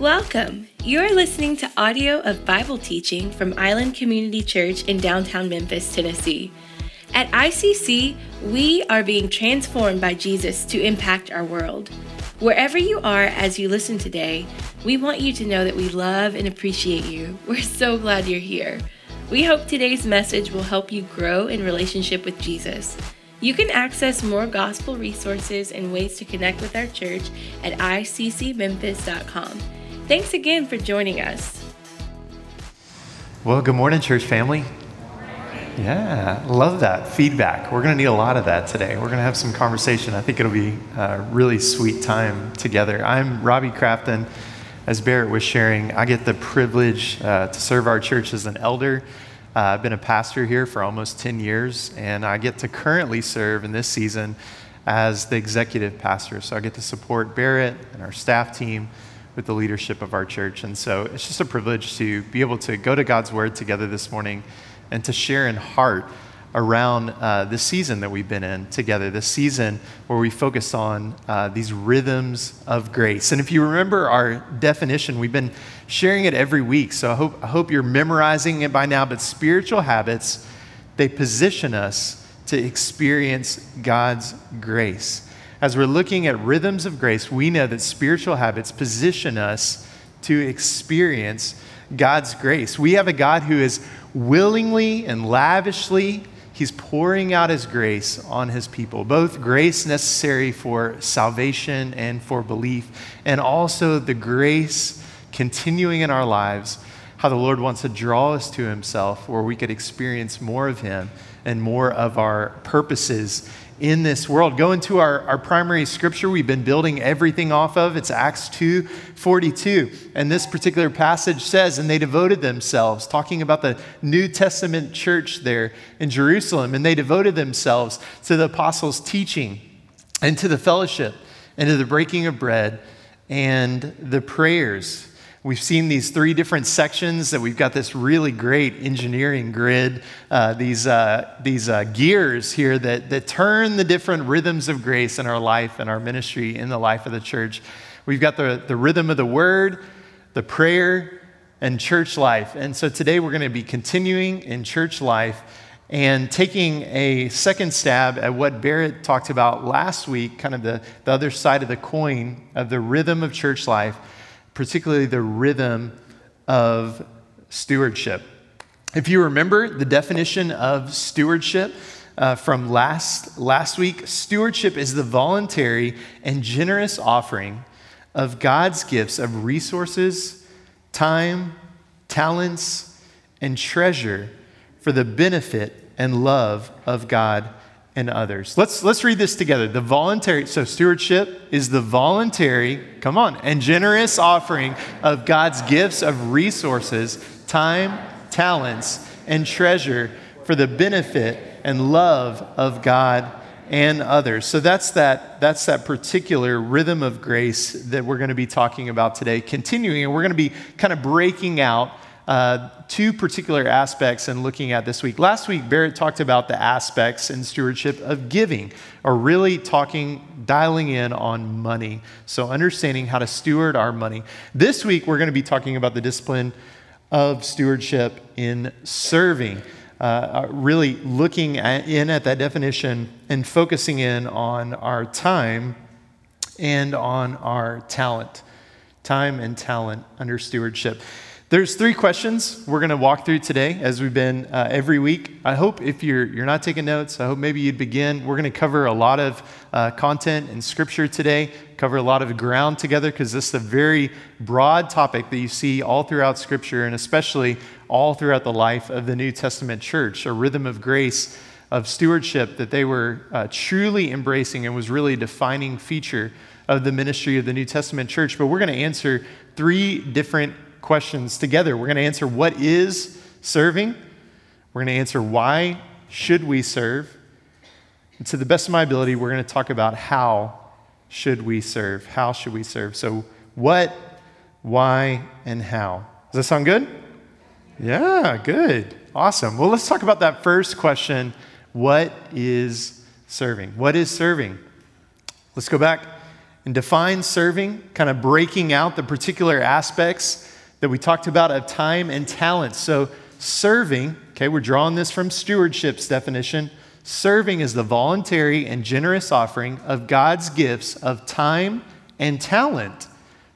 Welcome. You're listening to audio of Bible teaching from Island Community Church in downtown Memphis, Tennessee. At ICC, we are being transformed by Jesus to impact our world. Wherever you are as you listen today, we want you to know that we love and appreciate you. We're so glad you're here. We hope today's message will help you grow in relationship with Jesus. You can access more gospel resources and ways to connect with our church at iccmemphis.com. Thanks again for joining us. Well, good morning, church family. Yeah, love that feedback. We're going to need a lot of that today. We're going to have some conversation. I think it'll be a really sweet time together. I'm Robbie Crafton. As Barrett was sharing, I get the privilege uh, to serve our church as an elder. Uh, I've been a pastor here for almost 10 years, and I get to currently serve in this season as the executive pastor. So I get to support Barrett and our staff team with the leadership of our church. And so it's just a privilege to be able to go to God's Word together this morning and to share in heart around uh, the season that we've been in together, this season where we focus on uh, these rhythms of grace. And if you remember our definition, we've been sharing it every week. So I hope, I hope you're memorizing it by now. But spiritual habits, they position us to experience God's grace as we're looking at rhythms of grace, we know that spiritual habits position us to experience God's grace. We have a God who is willingly and lavishly He's pouring out his grace on his people, both grace necessary for salvation and for belief, and also the grace continuing in our lives, how the Lord wants to draw us to himself, where we could experience more of him and more of our purposes in this world. Go into our, our primary scripture we've been building everything off of. It's Acts 2 42. And this particular passage says, And they devoted themselves, talking about the New Testament church there in Jerusalem, and they devoted themselves to the apostles' teaching and to the fellowship and to the breaking of bread and the prayers. We've seen these three different sections that we've got this really great engineering grid, uh, these, uh, these uh, gears here that, that turn the different rhythms of grace in our life and our ministry in the life of the church. We've got the, the rhythm of the word, the prayer, and church life. And so today we're going to be continuing in church life and taking a second stab at what Barrett talked about last week, kind of the, the other side of the coin of the rhythm of church life particularly the rhythm of stewardship. If you remember the definition of stewardship uh, from last, last week, stewardship is the voluntary and generous offering of God's gifts of resources, time, talents, and treasure for the benefit and love of God and others. Let's, let's read this together. The voluntary, so stewardship is the voluntary, come on, and generous offering of God's gifts of resources, time, talents, and treasure for the benefit and love of God and others. So that's that, that's that particular rhythm of grace that we're going to be talking about today. Continuing, and we're going to be kind of breaking out uh, two particular aspects in looking at this week. Last week, Barrett talked about the aspects in stewardship of giving, or really talking, dialing in on money. So, understanding how to steward our money. This week, we're going to be talking about the discipline of stewardship in serving. Uh, uh, really looking at, in at that definition and focusing in on our time and on our talent. Time and talent under stewardship. There's three questions we're going to walk through today, as we've been uh, every week. I hope if you're, you're not taking notes, I hope maybe you'd begin. We're going to cover a lot of uh, content and scripture today, cover a lot of ground together, because this is a very broad topic that you see all throughout scripture, and especially all throughout the life of the New Testament church, a rhythm of grace, of stewardship that they were uh, truly embracing and was really a defining feature of the ministry of the New Testament church. But we're going to answer three different questions together. We're going to answer what is serving. We're going to answer why should we serve. And to the best of my ability, we're going to talk about how should we serve. How should we serve? So, what, why, and how. Does that sound good? Yeah, good. Awesome. Well, let's talk about that first question What is serving? What is serving? Let's go back and define serving, kind of breaking out the particular aspects that we talked about of time and talent. So, serving, okay, we're drawing this from stewardship's definition. Serving is the voluntary and generous offering of God's gifts of time and talent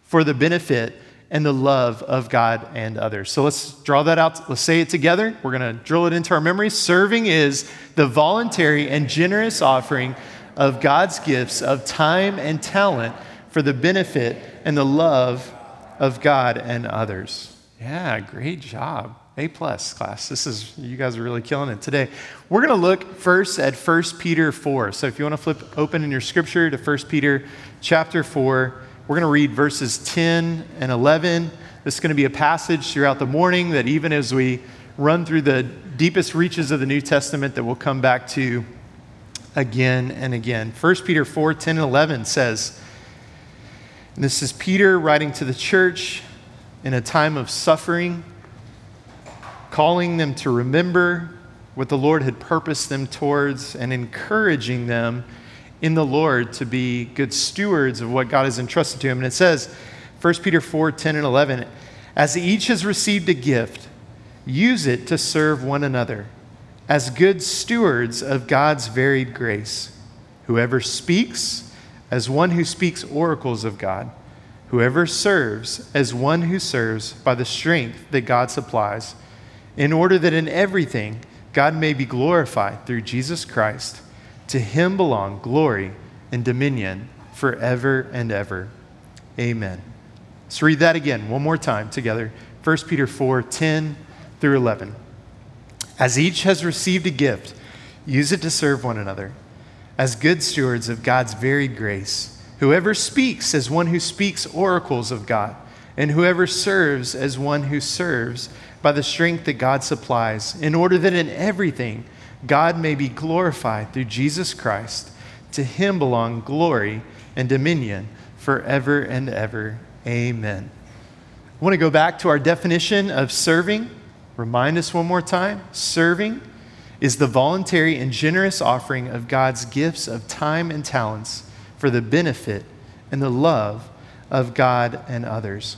for the benefit and the love of God and others. So let's draw that out. Let's say it together. We're going to drill it into our memories. Serving is the voluntary and generous offering of God's gifts of time and talent for the benefit and the love of God and others. Yeah, great job. A plus class. This is you guys are really killing it today. We're going to look first at 1 Peter 4. So if you want to flip open in your scripture to 1 Peter chapter 4, we're going to read verses 10 and 11. This is going to be a passage throughout the morning that even as we run through the deepest reaches of the New Testament that we'll come back to again and again. 1 Peter 4, 10 and 11 says, this is Peter writing to the church in a time of suffering, calling them to remember what the Lord had purposed them towards and encouraging them in the Lord to be good stewards of what God has entrusted to him. And it says, 1 Peter 4 10 and 11, as each has received a gift, use it to serve one another as good stewards of God's varied grace. Whoever speaks, as one who speaks oracles of God. Whoever serves, as one who serves by the strength that God supplies, in order that in everything God may be glorified through Jesus Christ. To him belong glory and dominion forever and ever. Amen. Let's read that again one more time together. 1 Peter 4 10 through 11. As each has received a gift, use it to serve one another as good stewards of God's varied grace. Whoever speaks as one who speaks oracles of God, and whoever serves as one who serves by the strength that God supplies, in order that in everything God may be glorified through Jesus Christ. To him belong glory and dominion forever and ever. Amen. I want to go back to our definition of serving. Remind us one more time. Serving is the voluntary and generous offering of God's gifts of time and talents for the benefit and the love of God and others.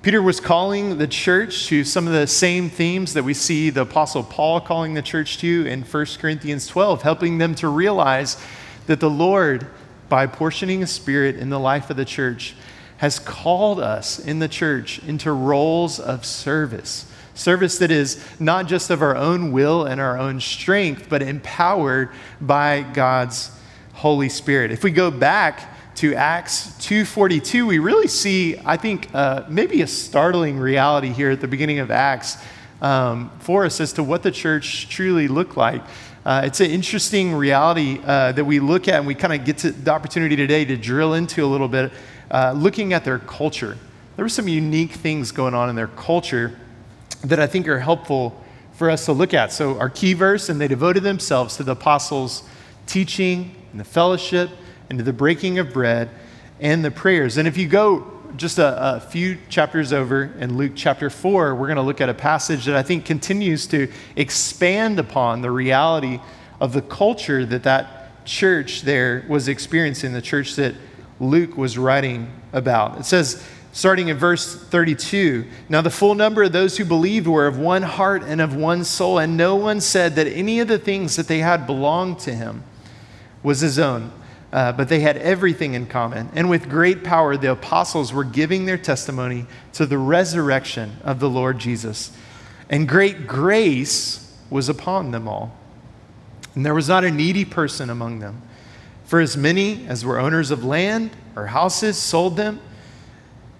Peter was calling the church to some of the same themes that we see the Apostle Paul calling the church to in 1 Corinthians 12, helping them to realize that the Lord, by portioning a spirit in the life of the church, has called us in the church into roles of service Service that is not just of our own will and our own strength, but empowered by God's Holy Spirit. If we go back to Acts 2:42, we really see, I think, uh, maybe a startling reality here at the beginning of Acts um, for us as to what the church truly looked like. Uh, it's an interesting reality uh, that we look at, and we kind of get the opportunity today to drill into a little bit, uh, looking at their culture. There were some unique things going on in their culture that I think are helpful for us to look at. So, our key verse, and they devoted themselves to the apostles' teaching and the fellowship and to the breaking of bread and the prayers. And if you go just a, a few chapters over in Luke chapter 4, we're going to look at a passage that I think continues to expand upon the reality of the culture that that church there was experiencing, the church that Luke was writing about. It says, starting in verse 32. Now, the full number of those who believed were of one heart and of one soul, and no one said that any of the things that they had belonged to him was his own, uh, but they had everything in common. And with great power, the apostles were giving their testimony to the resurrection of the Lord Jesus. And great grace was upon them all. And there was not a needy person among them. For as many as were owners of land or houses sold them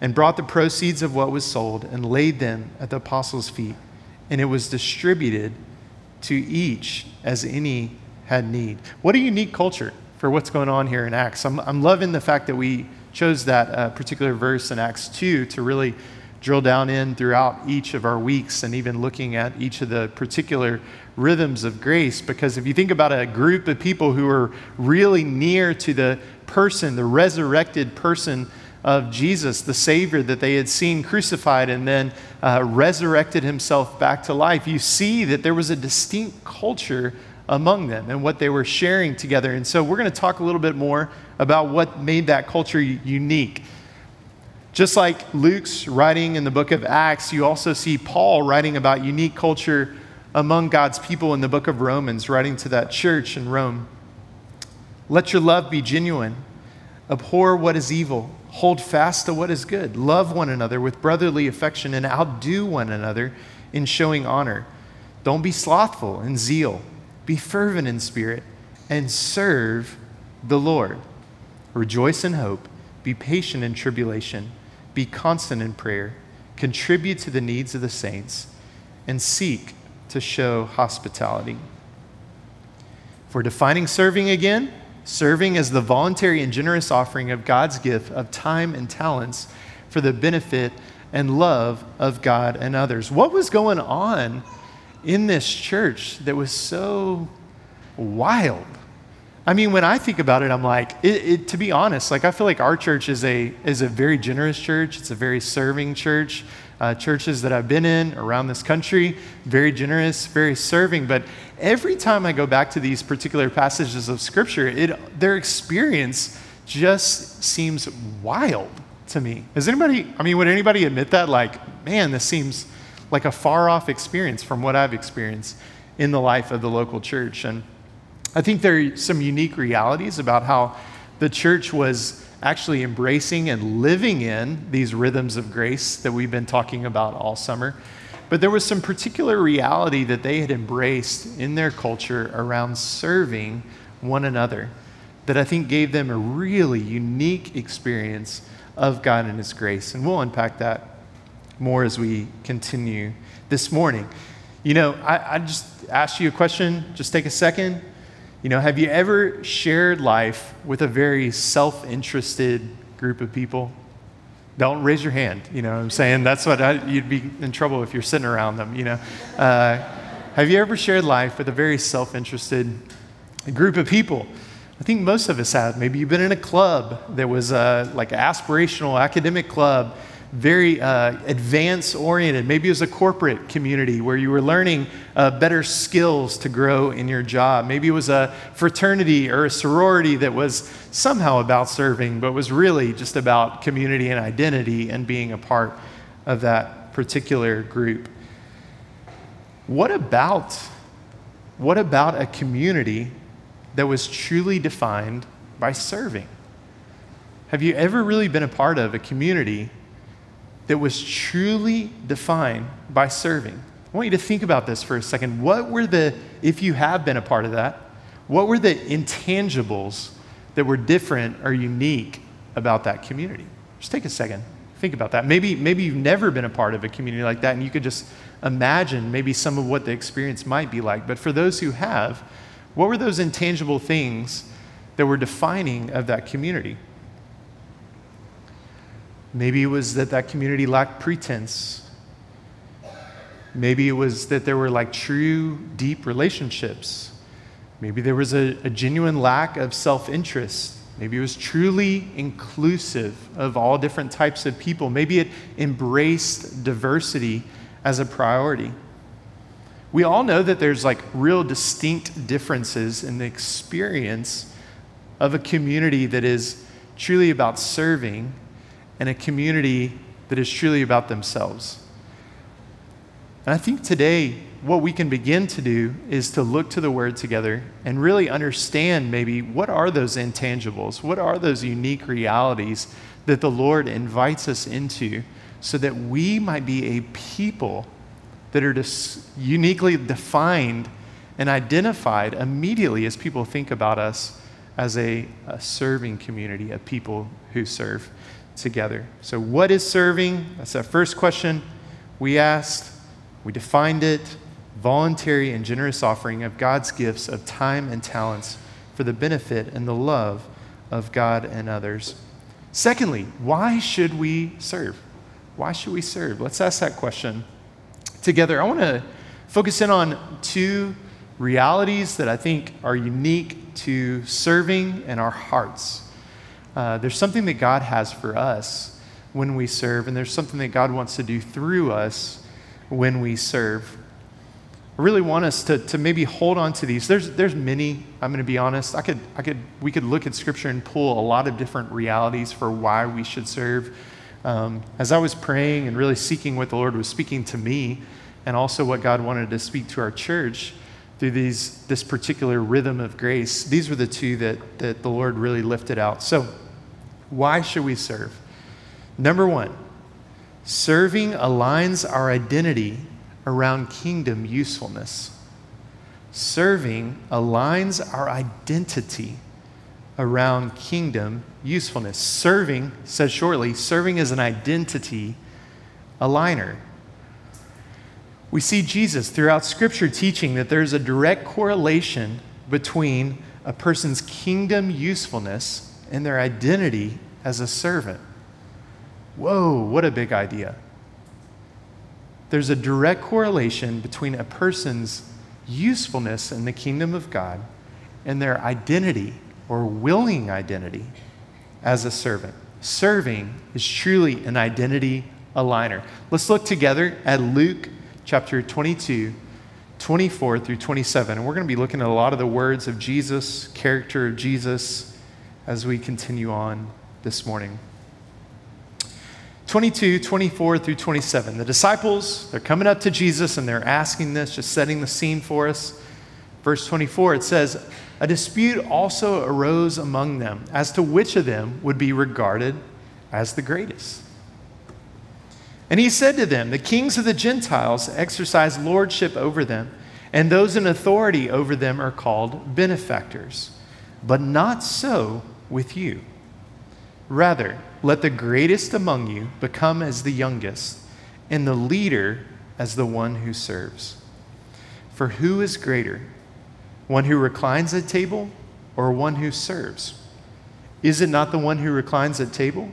and brought the proceeds of what was sold and laid them at the apostles' feet. And it was distributed to each as any had need. What a unique culture for what's going on here in Acts. I'm, I'm loving the fact that we chose that uh, particular verse in Acts 2 to really drill down in throughout each of our weeks and even looking at each of the particular rhythms of grace. Because if you think about a group of people who are really near to the person, the resurrected person of Jesus, the Savior that they had seen crucified and then uh, resurrected himself back to life, you see that there was a distinct culture among them and what they were sharing together. And so we're going to talk a little bit more about what made that culture unique. Just like Luke's writing in the book of Acts, you also see Paul writing about unique culture among God's people in the book of Romans, writing to that church in Rome. Let your love be genuine. Abhor what is evil. Hold fast to what is good. Love one another with brotherly affection and outdo one another in showing honor. Don't be slothful in zeal. Be fervent in spirit and serve the Lord. Rejoice in hope. Be patient in tribulation. Be constant in prayer. Contribute to the needs of the saints and seek to show hospitality. For defining serving again, serving as the voluntary and generous offering of God's gift of time and talents for the benefit and love of God and others. What was going on in this church that was so wild? I mean, when I think about it, I'm like, it, it, to be honest, like I feel like our church is a is a very generous church. It's a very serving church. Uh, churches that I've been in around this country, very generous, very serving. But every time I go back to these particular passages of Scripture, it, their experience just seems wild to me. Is anybody? I mean, would anybody admit that? Like, man, this seems like a far off experience from what I've experienced in the life of the local church and. I think there are some unique realities about how the church was actually embracing and living in these rhythms of grace that we've been talking about all summer. But there was some particular reality that they had embraced in their culture around serving one another that I think gave them a really unique experience of God and His grace. And we'll unpack that more as we continue this morning. You know, I, I just asked you a question, just take a second. You know, have you ever shared life with a very self interested group of people? Don't raise your hand. You know what I'm saying? That's what I, you'd be in trouble if you're sitting around them, you know. Uh, have you ever shared life with a very self interested group of people? I think most of us have. Maybe you've been in a club that was uh, like an aspirational academic club very uh, advance oriented. Maybe it was a corporate community where you were learning uh, better skills to grow in your job. Maybe it was a fraternity or a sorority that was somehow about serving, but was really just about community and identity and being a part of that particular group. What about, what about a community that was truly defined by serving? Have you ever really been a part of a community that was truly defined by serving. I want you to think about this for a second. What were the, if you have been a part of that, what were the intangibles that were different or unique about that community? Just take a second. Think about that. Maybe, maybe you've never been a part of a community like that, and you could just imagine maybe some of what the experience might be like. But for those who have, what were those intangible things that were defining of that community? Maybe it was that that community lacked pretense. Maybe it was that there were like true, deep relationships. Maybe there was a, a genuine lack of self interest. Maybe it was truly inclusive of all different types of people. Maybe it embraced diversity as a priority. We all know that there's like real distinct differences in the experience of a community that is truly about serving and a community that is truly about themselves. And I think today, what we can begin to do is to look to the Word together and really understand maybe what are those intangibles? What are those unique realities that the Lord invites us into so that we might be a people that are uniquely defined and identified immediately as people think about us as a, a serving community, a people who serve together. So, what is serving? That's our first question we asked. We defined it voluntary and generous offering of God's gifts of time and talents for the benefit and the love of God and others. Secondly, why should we serve? Why should we serve? Let's ask that question together. I want to focus in on two realities that I think are unique to serving in our hearts. Uh, there's something that God has for us when we serve, and there's something that God wants to do through us when we serve. I really want us to, to maybe hold on to these. There's, there's many, I'm going to be honest. I could, I could, we could look at Scripture and pull a lot of different realities for why we should serve. Um, as I was praying and really seeking what the Lord was speaking to me, and also what God wanted to speak to our church through these, this particular rhythm of grace, these were the two that, that the Lord really lifted out. So, why should we serve? Number one, serving aligns our identity around kingdom usefulness. Serving aligns our identity around kingdom usefulness. Serving, says shortly, serving is an identity aligner. We see Jesus throughout Scripture teaching that there's a direct correlation between a person's kingdom usefulness and their identity as a servant. Whoa, what a big idea there's a direct correlation between a person's usefulness in the kingdom of God and their identity or willing identity as a servant. Serving is truly an identity aligner. Let's look together at Luke chapter 22, 24 through 27. And we're going to be looking at a lot of the words of Jesus, character of Jesus, as we continue on this morning. 22, 24 through 27. The disciples, they're coming up to Jesus and they're asking this, just setting the scene for us. Verse 24, it says, A dispute also arose among them as to which of them would be regarded as the greatest. And he said to them, The kings of the Gentiles exercise lordship over them, and those in authority over them are called benefactors. But not so with you. Rather, let the greatest among you become as the youngest, and the leader as the one who serves. For who is greater, one who reclines at table or one who serves? Is it not the one who reclines at table?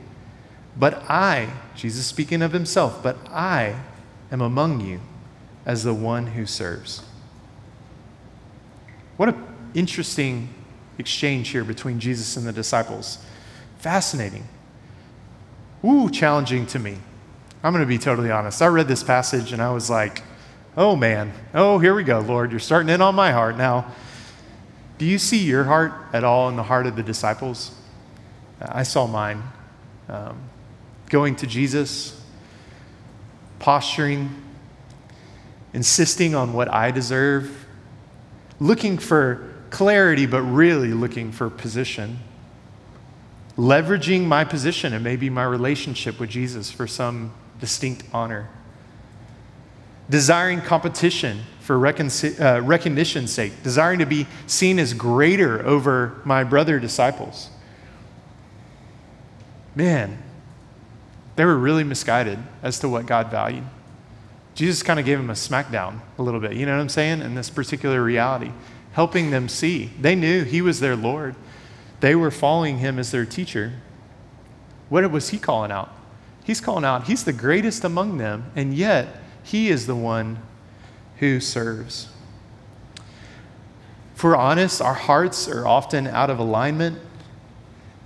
But I, Jesus speaking of himself, but I am among you as the one who serves. What an interesting exchange here between Jesus and the disciples. Fascinating. Ooh, challenging to me. I'm going to be totally honest. I read this passage and I was like, oh man, oh, here we go, Lord. You're starting in on my heart. Now, do you see your heart at all in the heart of the disciples? I saw mine. Um, going to Jesus, posturing, insisting on what I deserve, looking for clarity, but really looking for position leveraging my position and maybe my relationship with Jesus for some distinct honor. Desiring competition for recon- uh, recognition's sake, desiring to be seen as greater over my brother disciples. Man, they were really misguided as to what God valued. Jesus kind of gave him a smackdown a little bit, you know what I'm saying, in this particular reality, helping them see. They knew He was their Lord. They were following him as their teacher. What was he calling out? He's calling out, he's the greatest among them, and yet he is the one who serves. If we're honest, our hearts are often out of alignment,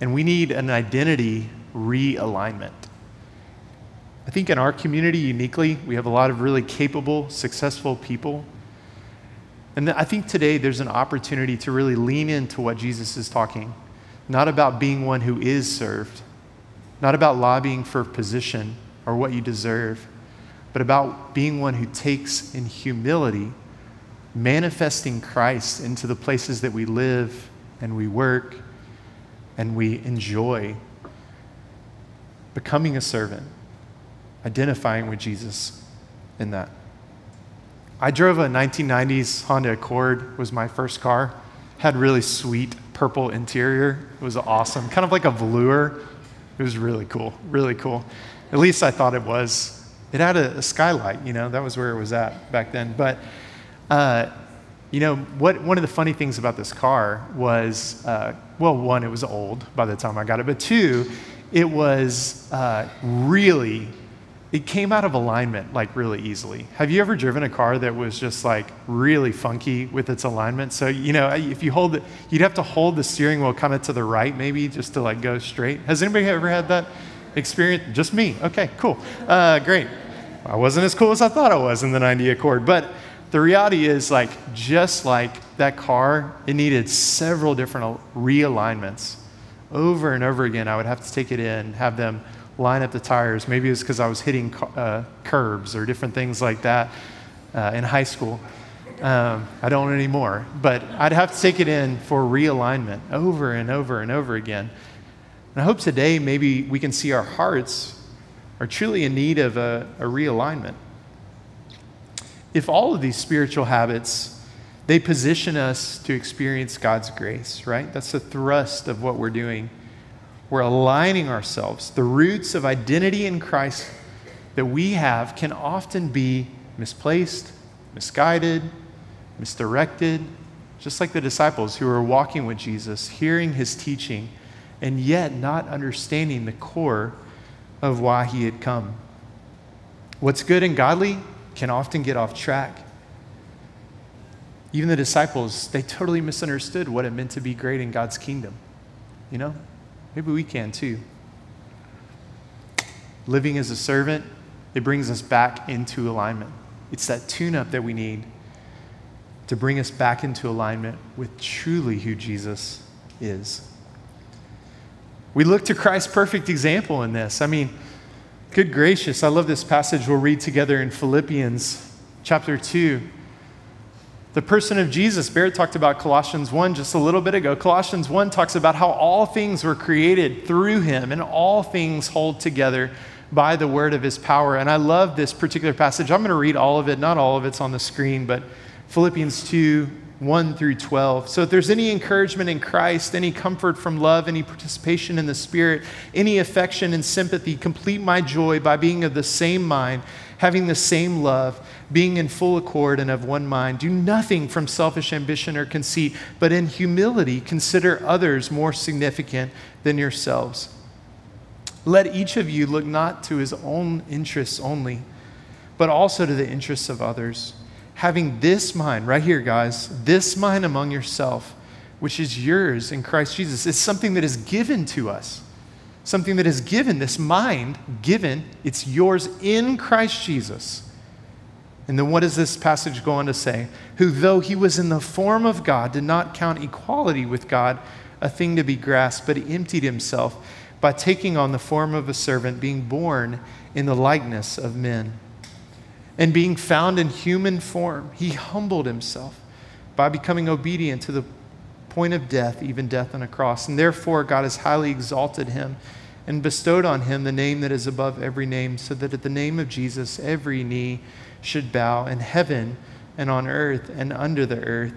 and we need an identity realignment. I think in our community uniquely, we have a lot of really capable, successful people and I think today there's an opportunity to really lean into what Jesus is talking, not about being one who is served, not about lobbying for position or what you deserve, but about being one who takes in humility, manifesting Christ into the places that we live and we work and we enjoy, becoming a servant, identifying with Jesus in that. I drove a 1990s Honda Accord, was my first car. Had really sweet purple interior. It was awesome, kind of like a velour. It was really cool, really cool. At least I thought it was. It had a, a skylight, you know, that was where it was at back then. But, uh, you know, what, one of the funny things about this car was, uh, well, one, it was old by the time I got it, but two, it was uh, really it came out of alignment like really easily. Have you ever driven a car that was just like really funky with its alignment? So, you know, if you hold it, you'd have to hold the steering wheel kind of to the right maybe just to like go straight. Has anybody ever had that experience? Just me. Okay, cool. Uh, great. I wasn't as cool as I thought I was in the 90 Accord. But the reality is, like, just like that car, it needed several different realignments. Over and over again, I would have to take it in, have them line up the tires. Maybe it was because I was hitting uh, curbs or different things like that uh, in high school. Um, I don't anymore, but I'd have to take it in for realignment over and over and over again. And I hope today maybe we can see our hearts are truly in need of a, a realignment if all of these spiritual habits they position us to experience God's grace, right? That's the thrust of what we're doing. We're aligning ourselves. The roots of identity in Christ that we have can often be misplaced, misguided, misdirected, just like the disciples who were walking with Jesus, hearing his teaching, and yet not understanding the core of why he had come. What's good and godly can often get off track. Even the disciples, they totally misunderstood what it meant to be great in God's kingdom. You know? Maybe we can too. Living as a servant, it brings us back into alignment. It's that tune up that we need to bring us back into alignment with truly who Jesus is. We look to Christ's perfect example in this. I mean, Good gracious, I love this passage we'll read together in Philippians chapter 2. The person of Jesus, Barrett talked about Colossians 1 just a little bit ago. Colossians 1 talks about how all things were created through him and all things hold together by the word of his power. And I love this particular passage. I'm going to read all of it, not all of it's on the screen, but Philippians 2 1 through 12. So, if there's any encouragement in Christ, any comfort from love, any participation in the Spirit, any affection and sympathy, complete my joy by being of the same mind, having the same love, being in full accord and of one mind. Do nothing from selfish ambition or conceit, but in humility consider others more significant than yourselves. Let each of you look not to his own interests only, but also to the interests of others having this mind, right here, guys, this mind among yourself, which is yours in Christ Jesus. It's something that is given to us. Something that is given, this mind given, it's yours in Christ Jesus. And then what does this passage go on to say? Who, though he was in the form of God, did not count equality with God a thing to be grasped, but he emptied himself by taking on the form of a servant, being born in the likeness of men. And being found in human form, he humbled himself by becoming obedient to the point of death, even death on a cross. And therefore, God has highly exalted him and bestowed on him the name that is above every name, so that at the name of Jesus, every knee should bow in heaven and on earth and under the earth,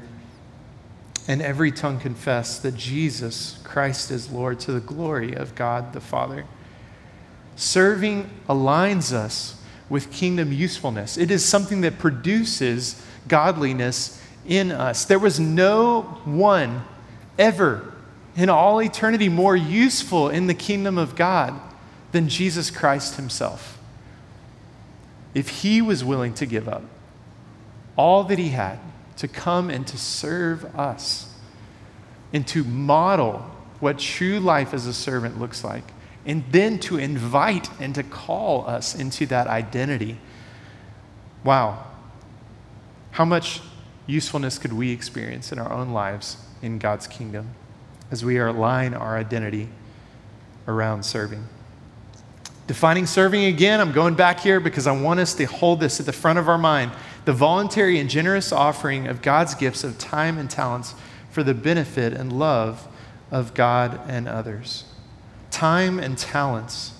and every tongue confess that Jesus Christ is Lord to the glory of God the Father. Serving aligns us with kingdom usefulness. It is something that produces godliness in us. There was no one ever in all eternity more useful in the kingdom of God than Jesus Christ himself. If he was willing to give up all that he had to come and to serve us and to model what true life as a servant looks like, and then to invite and to call us into that identity. Wow. How much usefulness could we experience in our own lives in God's kingdom as we align our identity around serving? Defining serving again, I'm going back here because I want us to hold this at the front of our mind. The voluntary and generous offering of God's gifts of time and talents for the benefit and love of God and others time and talents.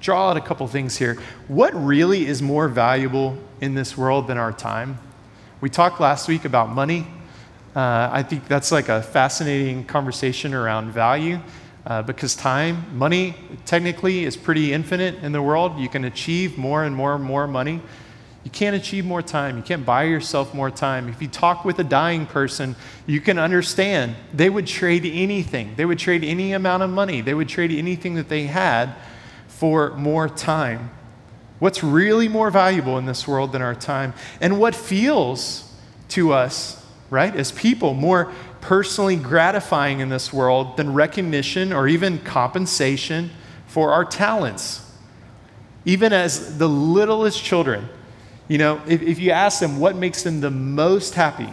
Draw out a couple things here. What really is more valuable in this world than our time? We talked last week about money. Uh, I think that's like a fascinating conversation around value uh, because time, money, technically is pretty infinite in the world. You can achieve more and more and more money. You can't achieve more time. You can't buy yourself more time. If you talk with a dying person, you can understand they would trade anything. They would trade any amount of money. They would trade anything that they had for more time. What's really more valuable in this world than our time? And what feels to us, right, as people, more personally gratifying in this world than recognition or even compensation for our talents? Even as the littlest children, You know, if, if you ask them what makes them the most happy,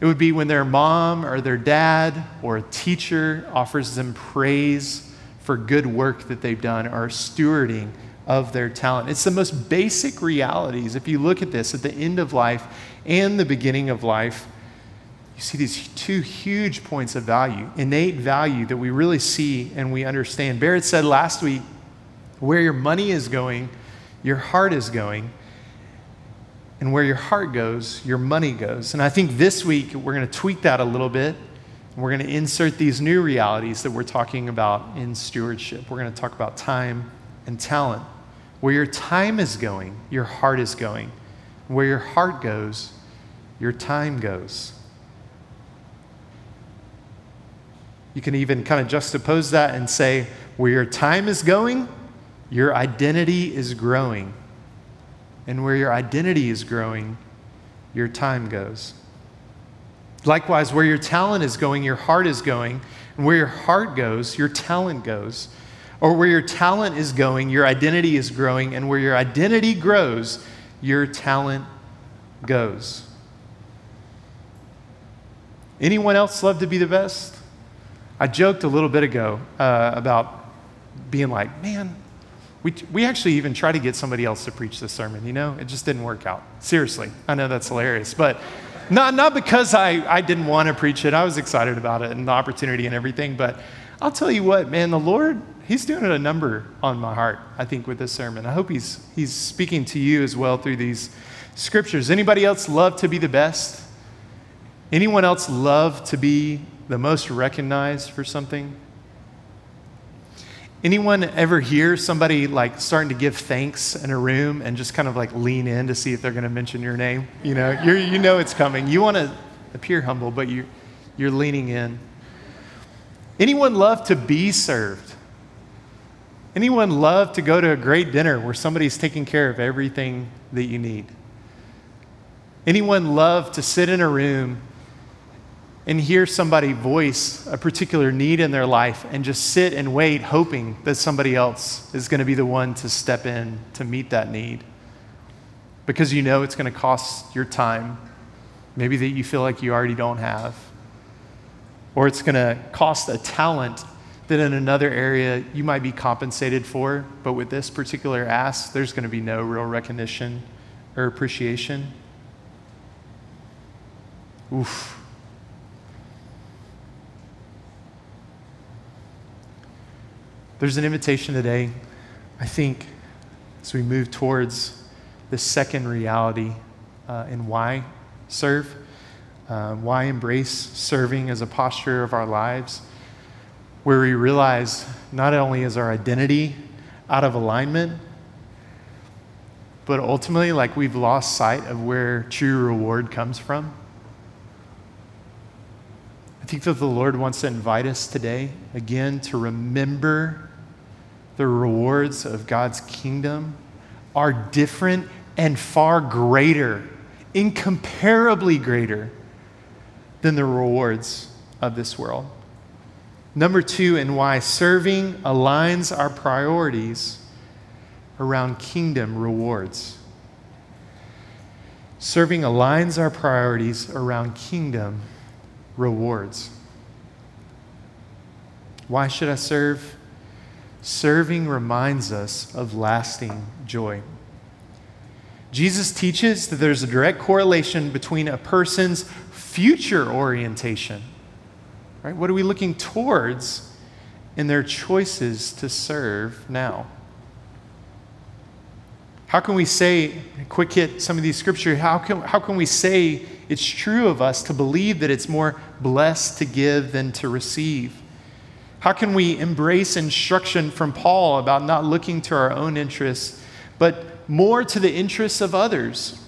it would be when their mom or their dad or a teacher offers them praise for good work that they've done or stewarding of their talent. It's the most basic realities. If you look at this at the end of life and the beginning of life, you see these two huge points of value, innate value that we really see and we understand. Barrett said last week where your money is going, your heart is going. And where your heart goes, your money goes. And I think this week we're going to tweak that a little bit. And we're going to insert these new realities that we're talking about in stewardship. We're going to talk about time and talent. Where your time is going, your heart is going. Where your heart goes, your time goes. You can even kind of juxtapose that and say, where your time is going, your identity is growing. And where your identity is growing, your time goes. Likewise, where your talent is going, your heart is going. And where your heart goes, your talent goes. Or where your talent is going, your identity is growing. And where your identity grows, your talent goes. Anyone else love to be the best? I joked a little bit ago uh, about being like, man, we, we actually even tried to get somebody else to preach this sermon, you know? It just didn't work out. Seriously. I know that's hilarious. But not, not because I, I didn't want to preach it. I was excited about it and the opportunity and everything. But I'll tell you what, man, the Lord, He's doing a number on my heart, I think, with this sermon. I hope He's, he's speaking to you as well through these scriptures. Anybody else love to be the best? Anyone else love to be the most recognized for something? Anyone ever hear somebody like starting to give thanks in a room and just kind of like lean in to see if they're going to mention your name? You know, you you know it's coming. You want to appear humble, but you're you're leaning in. Anyone love to be served? Anyone love to go to a great dinner where somebody's taking care of everything that you need? Anyone love to sit in a room and hear somebody voice a particular need in their life and just sit and wait, hoping that somebody else is going to be the one to step in to meet that need. Because you know it's going to cost your time, maybe that you feel like you already don't have. Or it's going to cost a talent that in another area you might be compensated for, but with this particular ask, there's going to be no real recognition or appreciation. Oof. There's an invitation today, I think, as we move towards the second reality uh, in why serve, uh, why embrace serving as a posture of our lives, where we realize not only is our identity out of alignment, but ultimately, like we've lost sight of where true reward comes from. I think that the Lord wants to invite us today, again, to remember the rewards of God's kingdom are different and far greater, incomparably greater than the rewards of this world. Number two, and why serving aligns our priorities around kingdom rewards. Serving aligns our priorities around kingdom rewards. Why should I serve? Serving reminds us of lasting joy. Jesus teaches that there's a direct correlation between a person's future orientation. Right? What are we looking towards in their choices to serve now? How can we say, quick hit some of these scriptures, how can, how can we say it's true of us to believe that it's more blessed to give than to receive? How can we embrace instruction from Paul about not looking to our own interests, but more to the interests of others?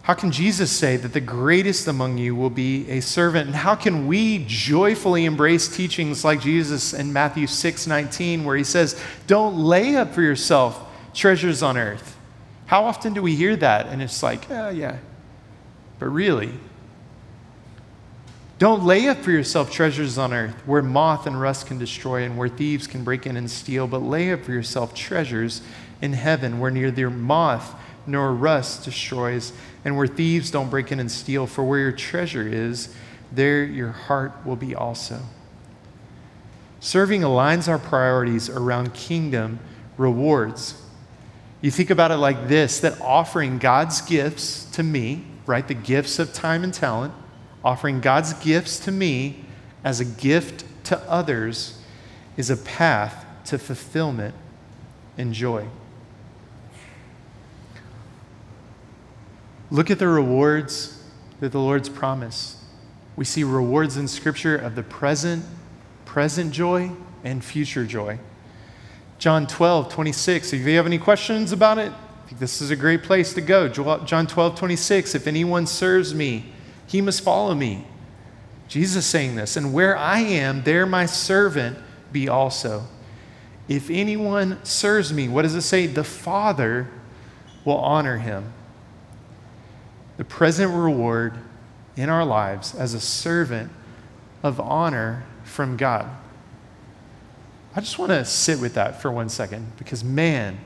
How can Jesus say that the greatest among you will be a servant? And how can we joyfully embrace teachings like Jesus in Matthew 6 19, where he says, Don't lay up for yourself treasures on earth? How often do we hear that? And it's like, oh, yeah. But really, Don't lay up for yourself treasures on earth where moth and rust can destroy and where thieves can break in and steal, but lay up for yourself treasures in heaven where neither moth nor rust destroys and where thieves don't break in and steal. For where your treasure is, there your heart will be also. Serving aligns our priorities around kingdom rewards. You think about it like this that offering God's gifts to me, right, the gifts of time and talent, offering God's gifts to me as a gift to others is a path to fulfillment and joy. Look at the rewards that the Lord's promised. We see rewards in Scripture of the present, present joy and future joy. John 12, 26. If you have any questions about it, I think this is a great place to go. John 12, 26. If anyone serves me, he must follow me. Jesus is saying this, and where I am, there my servant be also. If anyone serves me, what does it say? The Father will honor him. The present reward in our lives as a servant of honor from God. I just want to sit with that for one second because, man,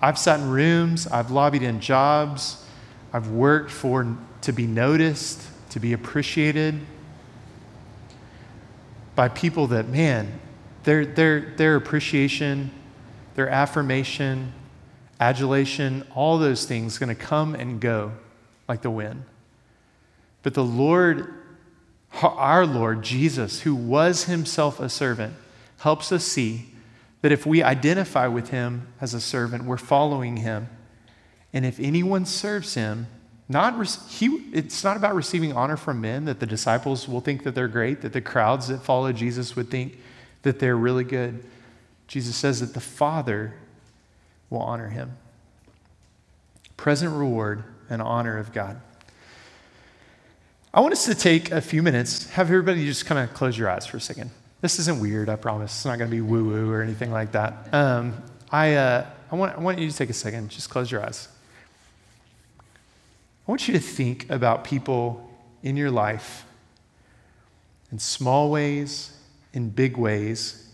I've sat in rooms, I've lobbied in jobs, I've worked for to be noticed, to be appreciated by people that, man, their, their, their appreciation, their affirmation, adulation, all those things going to come and go like the wind. But the Lord, our Lord Jesus, who was himself a servant, helps us see that if we identify with him as a servant, we're following him. And if anyone serves him, not he, it's not about receiving honor from men that the disciples will think that they're great, that the crowds that follow Jesus would think that they're really good. Jesus says that the Father will honor him. Present reward and honor of God. I want us to take a few minutes, have everybody just kind of close your eyes for a second. This isn't weird, I promise. It's not going to be woo woo or anything like that. Um, I, uh, I, want, I want you to take a second, just close your eyes. I want you to think about people in your life in small ways, in big ways,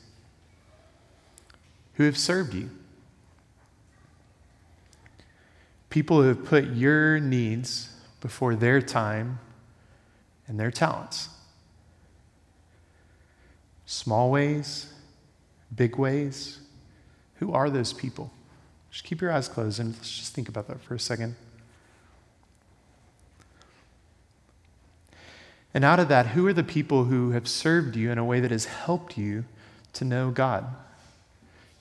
who have served you. People who have put your needs before their time and their talents. Small ways, big ways. Who are those people? Just keep your eyes closed and let's just think about that for a second. And out of that, who are the people who have served you in a way that has helped you to know God?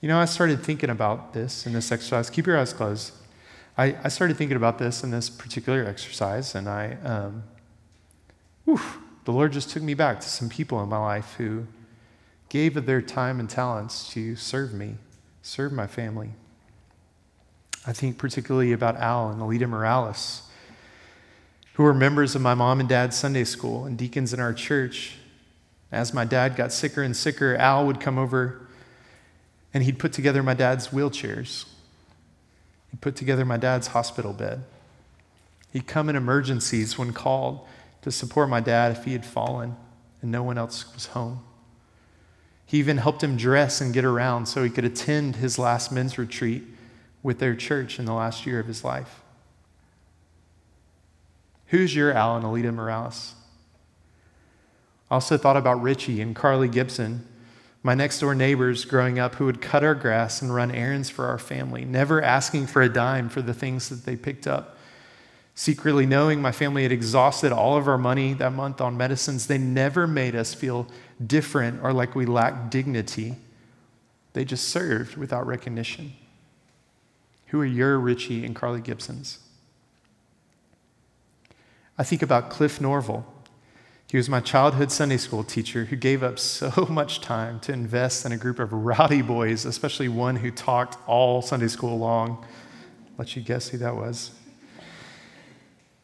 You know, I started thinking about this in this exercise. Keep your eyes closed. I, I started thinking about this in this particular exercise, and I, um, whew, the Lord just took me back to some people in my life who gave of their time and talents to serve me, serve my family. I think particularly about Al and Alita Morales, who were members of my mom and dad's Sunday school and deacons in our church. As my dad got sicker and sicker, Al would come over and he'd put together my dad's wheelchairs He'd put together my dad's hospital bed. He'd come in emergencies when called to support my dad if he had fallen and no one else was home. He even helped him dress and get around so he could attend his last men's retreat with their church in the last year of his life. Who's your Al and Alita Morales? I also thought about Richie and Carly Gibson, my next door neighbors growing up who would cut our grass and run errands for our family, never asking for a dime for the things that they picked up. Secretly knowing my family had exhausted all of our money that month on medicines, they never made us feel different or like we lacked dignity. They just served without recognition. Who are your Richie and Carly Gibsons? I think about Cliff Norval he was my childhood Sunday school teacher who gave up so much time to invest in a group of rowdy boys, especially one who talked all Sunday school long. Let you guess who that was.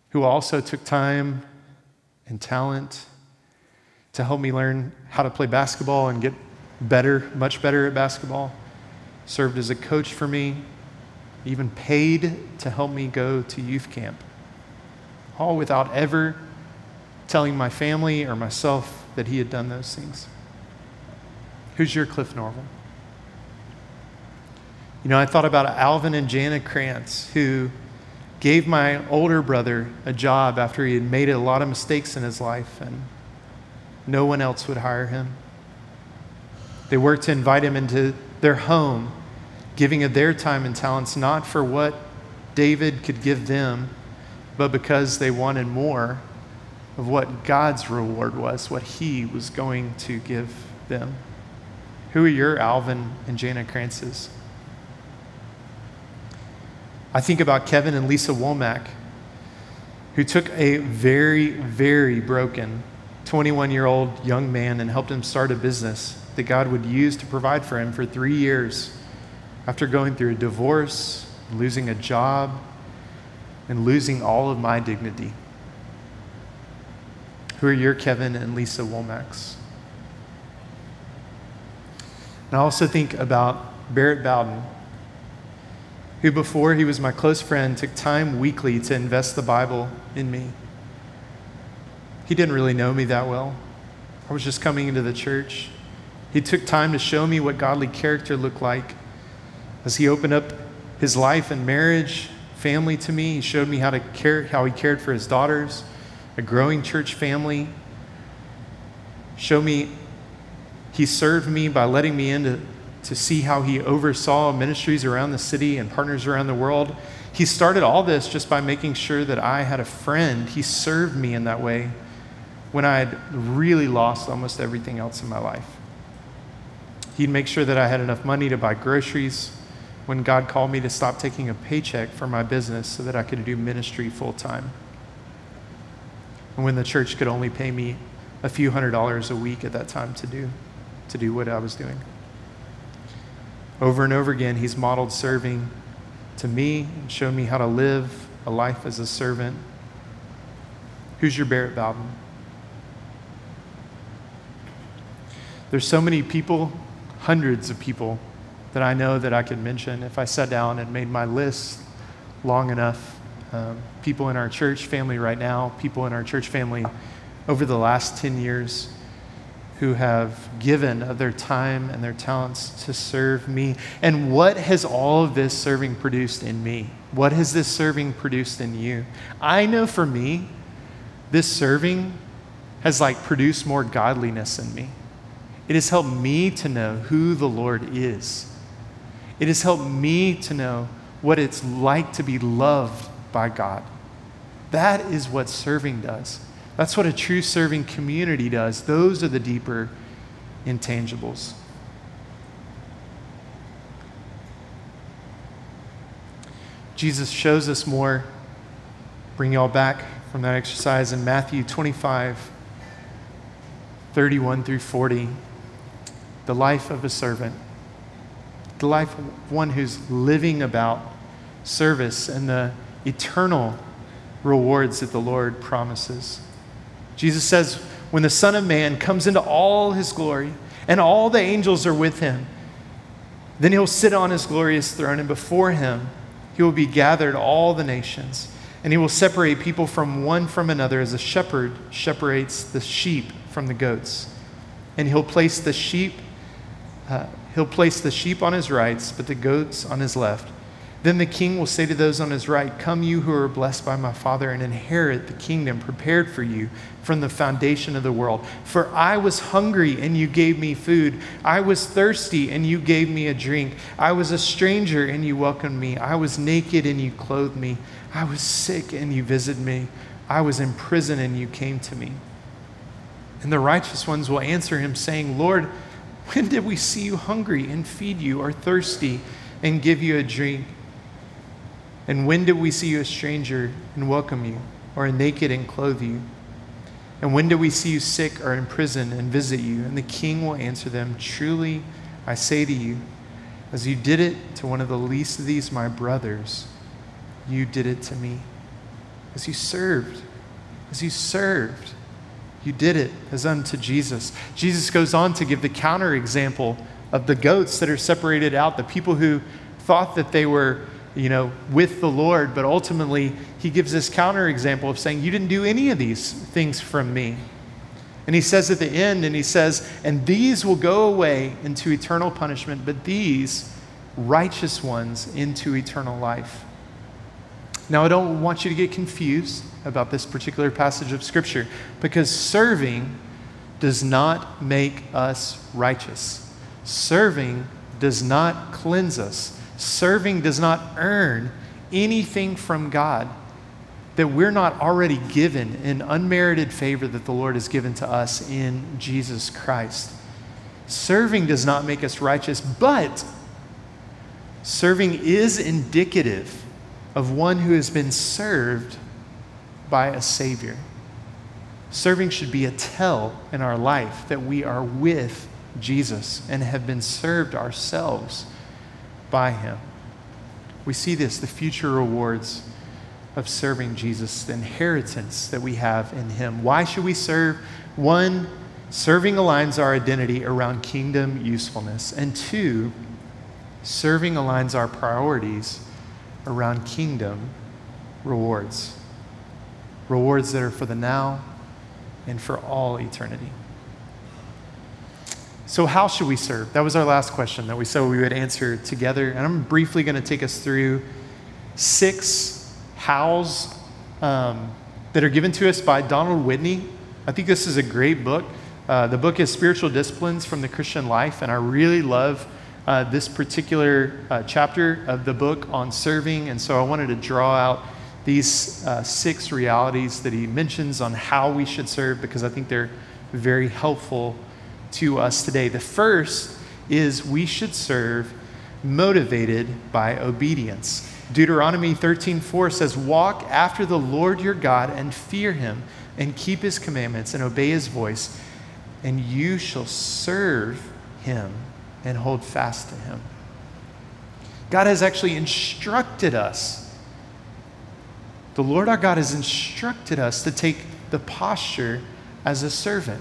Who also took time and talent to help me learn how to play basketball and get better, much better at basketball. Served as a coach for me, even paid to help me go to youth camp. All without ever telling my family or myself that he had done those things. Who's your Cliff Norval? You know, I thought about Alvin and Jana Krantz, who gave my older brother a job after he had made a lot of mistakes in his life, and no one else would hire him. They worked to invite him into their home, giving of their time and talents not for what David could give them, but because they wanted more of what God's reward was, what he was going to give them. Who are your Alvin and Jana Krantzes? I think about Kevin and Lisa Womack, who took a very, very broken 21 year old young man and helped him start a business that God would use to provide for him for three years after going through a divorce, losing a job, and losing all of my dignity. Who are your Kevin and Lisa Womacks? And I also think about Barrett Bowden, who before he was my close friend took time weekly to invest the Bible in me. He didn't really know me that well. I was just coming into the church. He took time to show me what godly character looked like. As he opened up his life and marriage, family to me, he showed me how to care, how he cared for his daughters, a growing church family. Show me, he served me by letting me in to, to see how he oversaw ministries around the city and partners around the world. He started all this just by making sure that I had a friend. He served me in that way when I had really lost almost everything else in my life. He'd make sure that I had enough money to buy groceries when God called me to stop taking a paycheck for my business so that I could do ministry full time. And when the church could only pay me a few hundred dollars a week at that time to do, to do what I was doing. Over and over again, he's modeled serving to me and shown me how to live a life as a servant. Who's your Barrett Bowden? There's so many people, hundreds of people, that I know that I could mention if I sat down and made my list long enough. Um, people in our church family right now, people in our church family over the last 10 years who have given of their time and their talents to serve me. And what has all of this serving produced in me? What has this serving produced in you? I know for me, this serving has like produced more godliness in me. It has helped me to know who the Lord is. It has helped me to know what it's like to be loved by God. That is what serving does. That's what a true serving community does. Those are the deeper intangibles. Jesus shows us more. Bring y'all back from that exercise in Matthew 25, 31 through 40 the life of a servant, the life of one who's living about service and the eternal rewards that the Lord promises. Jesus says, when the Son of Man comes into all his glory and all the angels are with him, then he'll sit on his glorious throne, and before him he will be gathered all the nations, and he will separate people from one from another as a shepherd separates the sheep from the goats. And he'll place the sheep uh, he'll place the sheep on his right, but the goats on his left. Then the king will say to those on his right, Come, you who are blessed by my Father, and inherit the kingdom prepared for you from the foundation of the world. For I was hungry, and you gave me food. I was thirsty, and you gave me a drink. I was a stranger, and you welcomed me. I was naked, and you clothed me. I was sick, and you visited me. I was in prison, and you came to me. And the righteous ones will answer him, saying, Lord, when did we see you hungry and feed you, or thirsty and give you a drink? And when did we see you a stranger and welcome you, or naked and clothe you? And when did we see you sick or in prison and visit you? And the king will answer them Truly, I say to you, as you did it to one of the least of these, my brothers, you did it to me. As you served, as you served you did it as unto Jesus. Jesus goes on to give the counter example of the goats that are separated out, the people who thought that they were you know, with the Lord, but ultimately he gives this counterexample of saying, You didn't do any of these things from me. And he says at the end, and he says, And these will go away into eternal punishment, but these righteous ones into eternal life. Now, I don't want you to get confused about this particular passage of Scripture because serving does not make us righteous. Serving does not cleanse us. Serving does not earn anything from God that we're not already given in unmerited favor that the Lord has given to us in Jesus Christ. Serving does not make us righteous, but serving is indicative of one who has been served by a Savior. Serving should be a tell in our life that we are with Jesus and have been served ourselves by Him. We see this, the future rewards of serving Jesus, the inheritance that we have in Him. Why should we serve? One, serving aligns our identity around kingdom usefulness. And two, serving aligns our priorities around kingdom rewards. Rewards that are for the now and for all eternity. So, how should we serve? That was our last question that we said we would answer together. And I'm briefly going to take us through six hows um, that are given to us by Donald Whitney. I think this is a great book. Uh, the book is Spiritual Disciplines from the Christian Life, and I really love uh, this particular uh, chapter of the book on serving. And so I wanted to draw out these uh, six realities that he mentions on how we should serve because I think they're very helpful to us today. The first is we should serve motivated by obedience. Deuteronomy 13:4 says, "Walk after the Lord your God and fear him and keep his commandments and obey his voice, and you shall serve him and hold fast to him." God has actually instructed us. The Lord our God has instructed us to take the posture as a servant.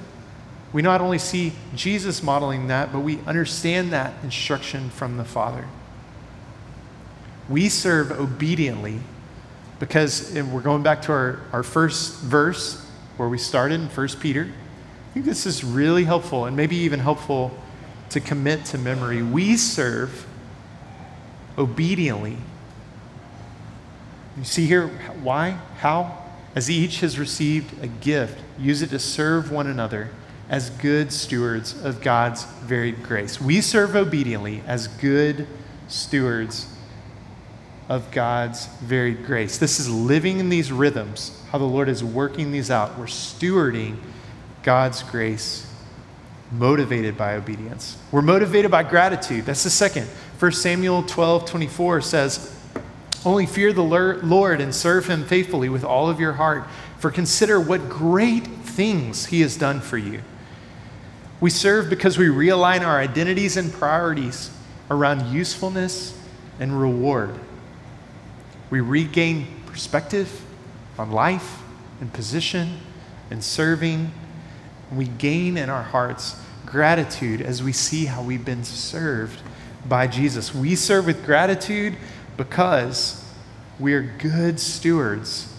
We not only see Jesus modeling that, but we understand that instruction from the Father. We serve obediently because we're going back to our, our first verse where we started in 1 Peter. I think this is really helpful and maybe even helpful to commit to memory. We serve obediently. You see here why? How? As each has received a gift, use it to serve one another as good stewards of God's varied grace. We serve obediently as good stewards of God's varied grace. This is living in these rhythms, how the Lord is working these out. We're stewarding God's grace, motivated by obedience. We're motivated by gratitude. That's the second. 1 Samuel 12 24 says, Only fear the Lord and serve him faithfully with all of your heart, for consider what great things he has done for you. We serve because we realign our identities and priorities around usefulness and reward. We regain perspective on life and position and serving. We gain in our hearts gratitude as we see how we've been served by Jesus. We serve with gratitude because we are good stewards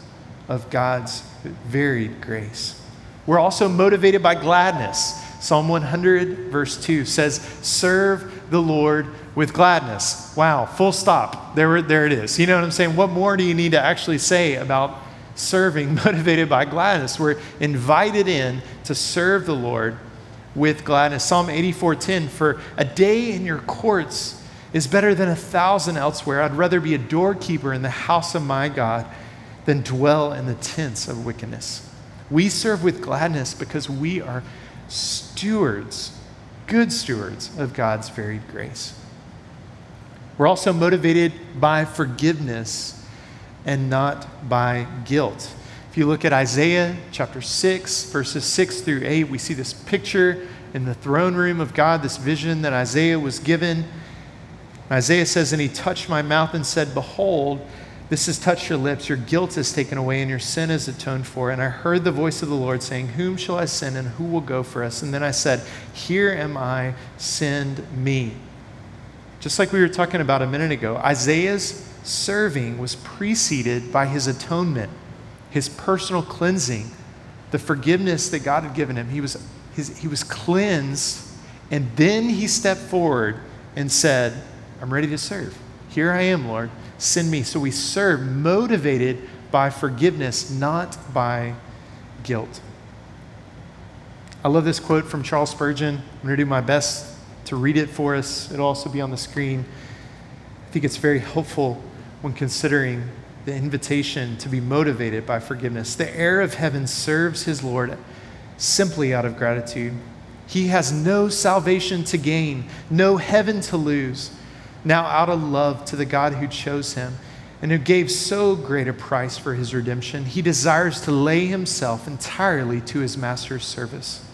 of God's varied grace. We're also motivated by gladness. Psalm 100, verse 2 says, Serve the Lord with gladness. Wow, full stop. There, there it is. You know what I'm saying? What more do you need to actually say about serving motivated by gladness? We're invited in to serve the Lord with gladness. Psalm 84:10 For a day in your courts is better than a thousand elsewhere. I'd rather be a doorkeeper in the house of my God than dwell in the tents of wickedness. We serve with gladness because we are stewards, good stewards of God's varied grace. We're also motivated by forgiveness and not by guilt. If you look at Isaiah chapter 6, verses 6 through 8, we see this picture in the throne room of God, this vision that Isaiah was given. Isaiah says, And he touched my mouth and said, Behold, this has touched your lips. Your guilt is taken away, and your sin is atoned for. And I heard the voice of the Lord saying, Whom shall I send, and who will go for us? And then I said, Here am I, send me. Just like we were talking about a minute ago, Isaiah's serving was preceded by his atonement, his personal cleansing, the forgiveness that God had given him. He was, his, he was cleansed, and then he stepped forward and said, I'm ready to serve. Here I am, Lord. Send me. So we serve motivated by forgiveness, not by guilt. I love this quote from Charles Spurgeon. I'm going to do my best to read it for us. It'll also be on the screen. I think it's very helpful when considering the invitation to be motivated by forgiveness. The heir of heaven serves his Lord simply out of gratitude. He has no salvation to gain, no heaven to lose. Now, out of love to the God who chose him and who gave so great a price for his redemption, he desires to lay himself entirely to his master's service.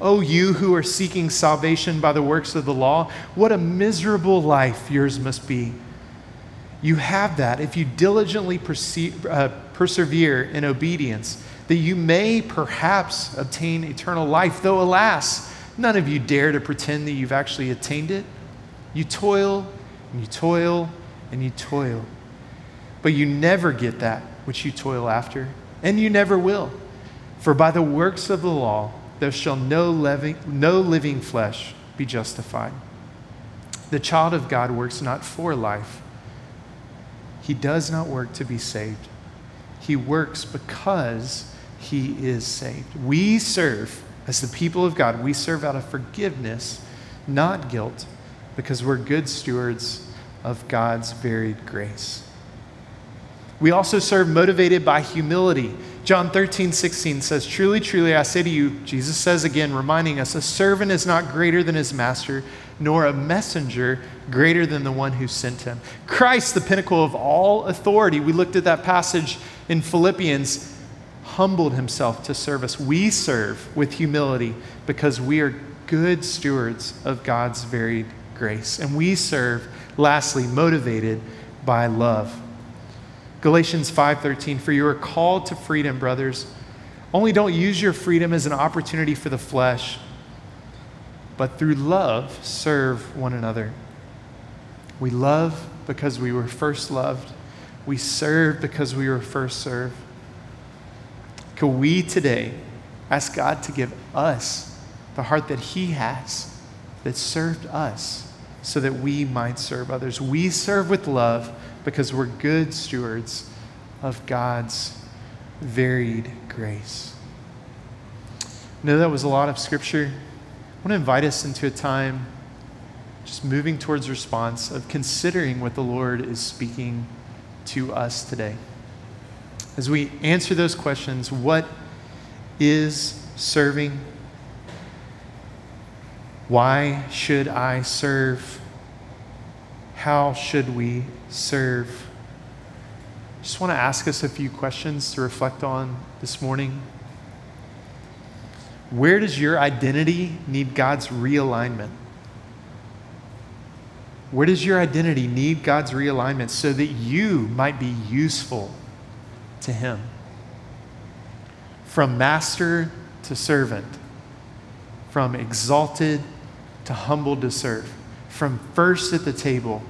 Oh, you who are seeking salvation by the works of the law, what a miserable life yours must be. You have that if you diligently perceive, uh, persevere in obedience, that you may perhaps obtain eternal life, though, alas, none of you dare to pretend that you've actually attained it. You toil and you toil and you toil, but you never get that which you toil after, and you never will. For by the works of the law, there shall no living, no living flesh be justified. The child of God works not for life. He does not work to be saved. He works because he is saved. We serve, as the people of God, we serve out of forgiveness, not guilt, because we're good stewards of God's varied grace. We also serve motivated by humility. John 13, 16 says, Truly, truly, I say to you, Jesus says again, reminding us, a servant is not greater than his master, nor a messenger greater than the one who sent him. Christ, the pinnacle of all authority, we looked at that passage in Philippians, humbled himself to serve us. We serve with humility because we are good stewards of God's varied grace. And we serve, lastly, motivated by love. Galatians 5:13 For you are called to freedom, brothers. Only don't use your freedom as an opportunity for the flesh, but through love serve one another. We love because we were first loved. We serve because we were first served. Can we today ask God to give us the heart that He has that served us so that we might serve others? We serve with love because we're good stewards of God's varied grace. I know that was a lot of scripture. I want to invite us into a time just moving towards response of considering what the Lord is speaking to us today. As we answer those questions, what is serving? Why should I serve? How should we serve? Just want to ask us a few questions to reflect on this morning. Where does your identity need God's realignment? Where does your identity need God's realignment so that you might be useful to Him? From master to servant, from exalted to humble to serve, from first at the table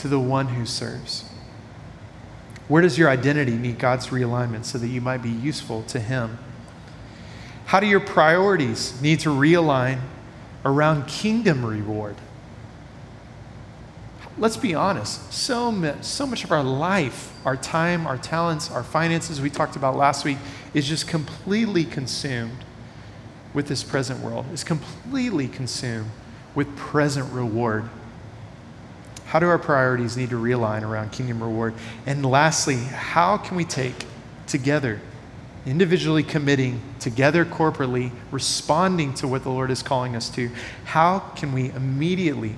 to the one who serves? Where does your identity need God's realignment so that you might be useful to Him? How do your priorities need to realign around kingdom reward? Let's be honest, so much, so much of our life, our time, our talents, our finances, we talked about last week, is just completely consumed with this present world, is completely consumed with present reward. How do our priorities need to realign around kingdom reward? And lastly, how can we take together, individually committing, together corporately, responding to what the Lord is calling us to? How can we immediately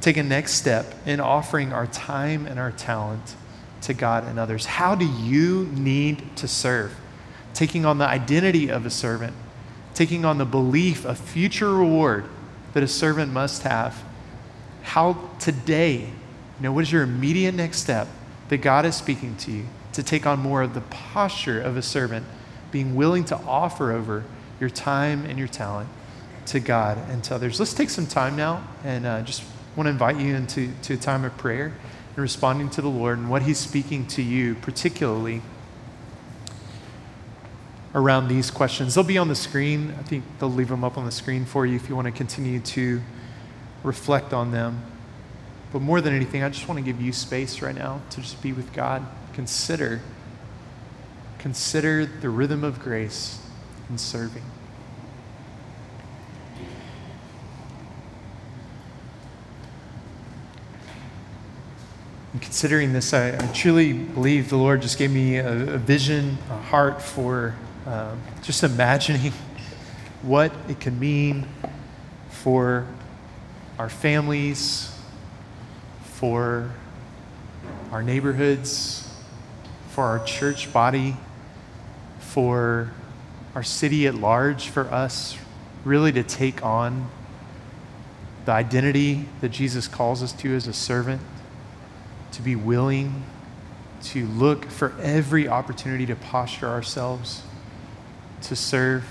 take a next step in offering our time and our talent to God and others? How do you need to serve? Taking on the identity of a servant, taking on the belief of future reward that a servant must have how today, you know, what is your immediate next step that God is speaking to you to take on more of the posture of a servant, being willing to offer over your time and your talent to God and to others. Let's take some time now and uh, just want to invite you into to a time of prayer and responding to the Lord and what He's speaking to you, particularly around these questions. They'll be on the screen. I think they'll leave them up on the screen for you if you want to continue to reflect on them. But more than anything, I just want to give you space right now to just be with God. Consider consider the rhythm of grace in serving. And considering this, I, I, truly believe the Lord just gave me a, a vision, a heart for um, just imagining what it can mean for our families, for our neighborhoods, for our church body, for our city at large, for us really to take on the identity that Jesus calls us to as a servant, to be willing to look for every opportunity to posture ourselves to serve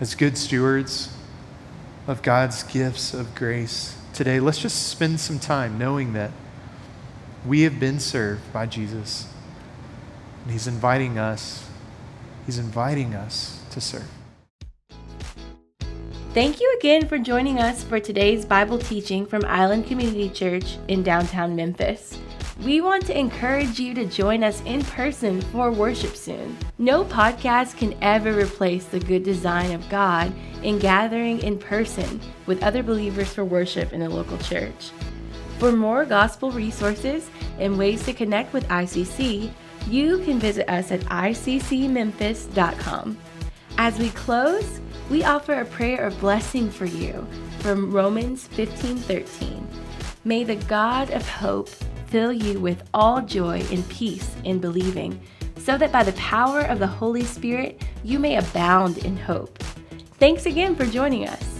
as good stewards of God's gifts of grace today. Let's just spend some time knowing that we have been served by Jesus. And He's inviting us, He's inviting us to serve. Thank you again for joining us for today's Bible teaching from Island Community Church in downtown Memphis. We want to encourage you to join us in person for worship soon. No podcast can ever replace the good design of God in gathering in person with other believers for worship in a local church. For more gospel resources and ways to connect with ICC, you can visit us at iccmemphis.com. As we close, we offer a prayer of blessing for you from Romans 15:13. May the God of hope fill you with all joy and peace in believing, so that by the power of the Holy Spirit you may abound in hope. Thanks again for joining us.